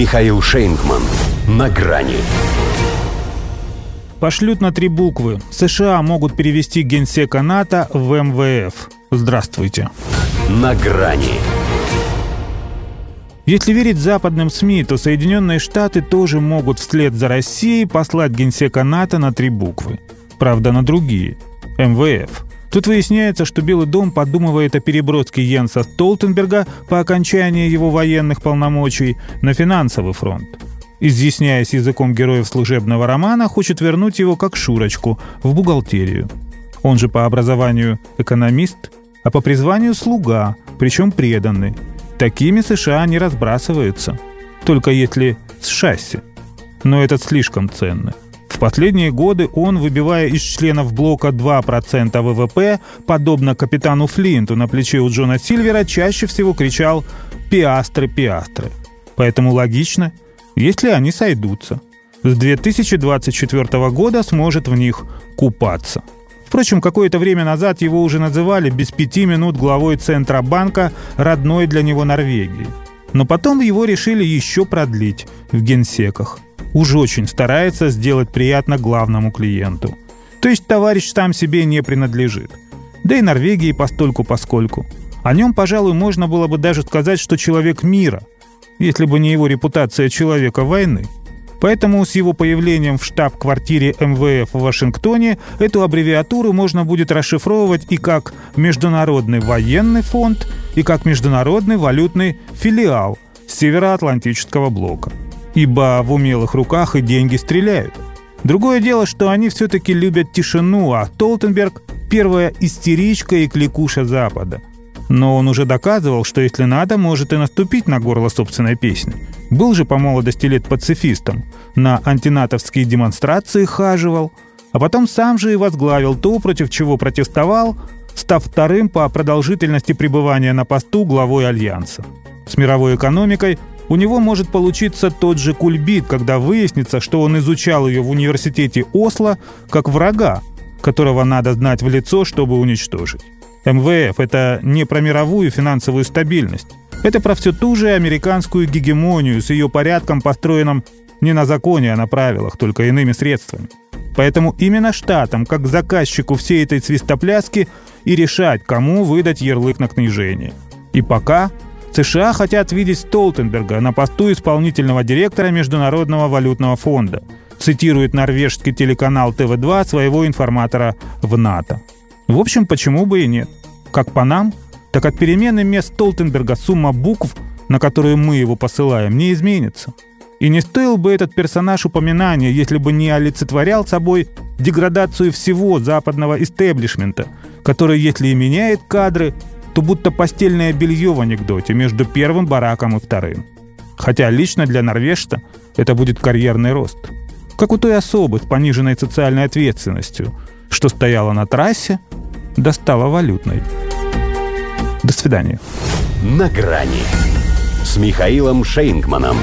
Михаил Шейнгман. На грани. Пошлют на три буквы. США могут перевести генсека НАТО в МВФ. Здравствуйте. На грани. Если верить западным СМИ, то Соединенные Штаты тоже могут вслед за Россией послать генсека НАТО на три буквы. Правда, на другие. МВФ. Тут выясняется, что Белый дом подумывает о переброске Йенса Столтенберга по окончании его военных полномочий на финансовый фронт. Изъясняясь языком героев служебного романа, хочет вернуть его как Шурочку в бухгалтерию. Он же по образованию экономист, а по призванию слуга, причем преданный. Такими США не разбрасываются, только если с шасси. Но этот слишком ценный последние годы он, выбивая из членов блока 2% ВВП, подобно капитану Флинту на плече у Джона Сильвера, чаще всего кричал «пиастры, пиастры». Поэтому логично, если они сойдутся. С 2024 года сможет в них купаться. Впрочем, какое-то время назад его уже называли без пяти минут главой Центробанка родной для него Норвегии. Но потом его решили еще продлить в генсеках – уж очень старается сделать приятно главному клиенту. То есть товарищ сам себе не принадлежит. Да и Норвегии постольку поскольку. О нем, пожалуй, можно было бы даже сказать, что человек мира, если бы не его репутация человека войны. Поэтому с его появлением в штаб-квартире МВФ в Вашингтоне эту аббревиатуру можно будет расшифровывать и как Международный военный фонд, и как Международный валютный филиал Североатлантического блока ибо в умелых руках и деньги стреляют. Другое дело, что они все-таки любят тишину, а Толтенберг – первая истеричка и кликуша Запада. Но он уже доказывал, что если надо, может и наступить на горло собственной песни. Был же по молодости лет пацифистом, на антинатовские демонстрации хаживал, а потом сам же и возглавил то, против чего протестовал, став вторым по продолжительности пребывания на посту главой Альянса. С мировой экономикой у него может получиться тот же кульбит, когда выяснится, что он изучал ее в университете Осло как врага, которого надо знать в лицо, чтобы уничтожить. МВФ – это не про мировую финансовую стабильность. Это про всю ту же американскую гегемонию с ее порядком, построенным не на законе, а на правилах, только иными средствами. Поэтому именно штатам, как заказчику всей этой свистопляски, и решать, кому выдать ярлык на княжение. И пока США хотят видеть Столтенберга на посту исполнительного директора Международного валютного фонда, цитирует норвежский телеканал ТВ-2 своего информатора в НАТО. В общем, почему бы и нет. Как по нам, так от перемены мест Столтенберга сумма букв, на которую мы его посылаем, не изменится. И не стоил бы этот персонаж упоминания, если бы не олицетворял собой деградацию всего западного истеблишмента, который, если и меняет кадры, то будто постельное белье в анекдоте между первым бараком и вторым. Хотя лично для норвежца это будет карьерный рост. Как у той особы с пониженной социальной ответственностью, что стояла на трассе, достала валютной. До свидания. На грани с Михаилом Шейнгманом.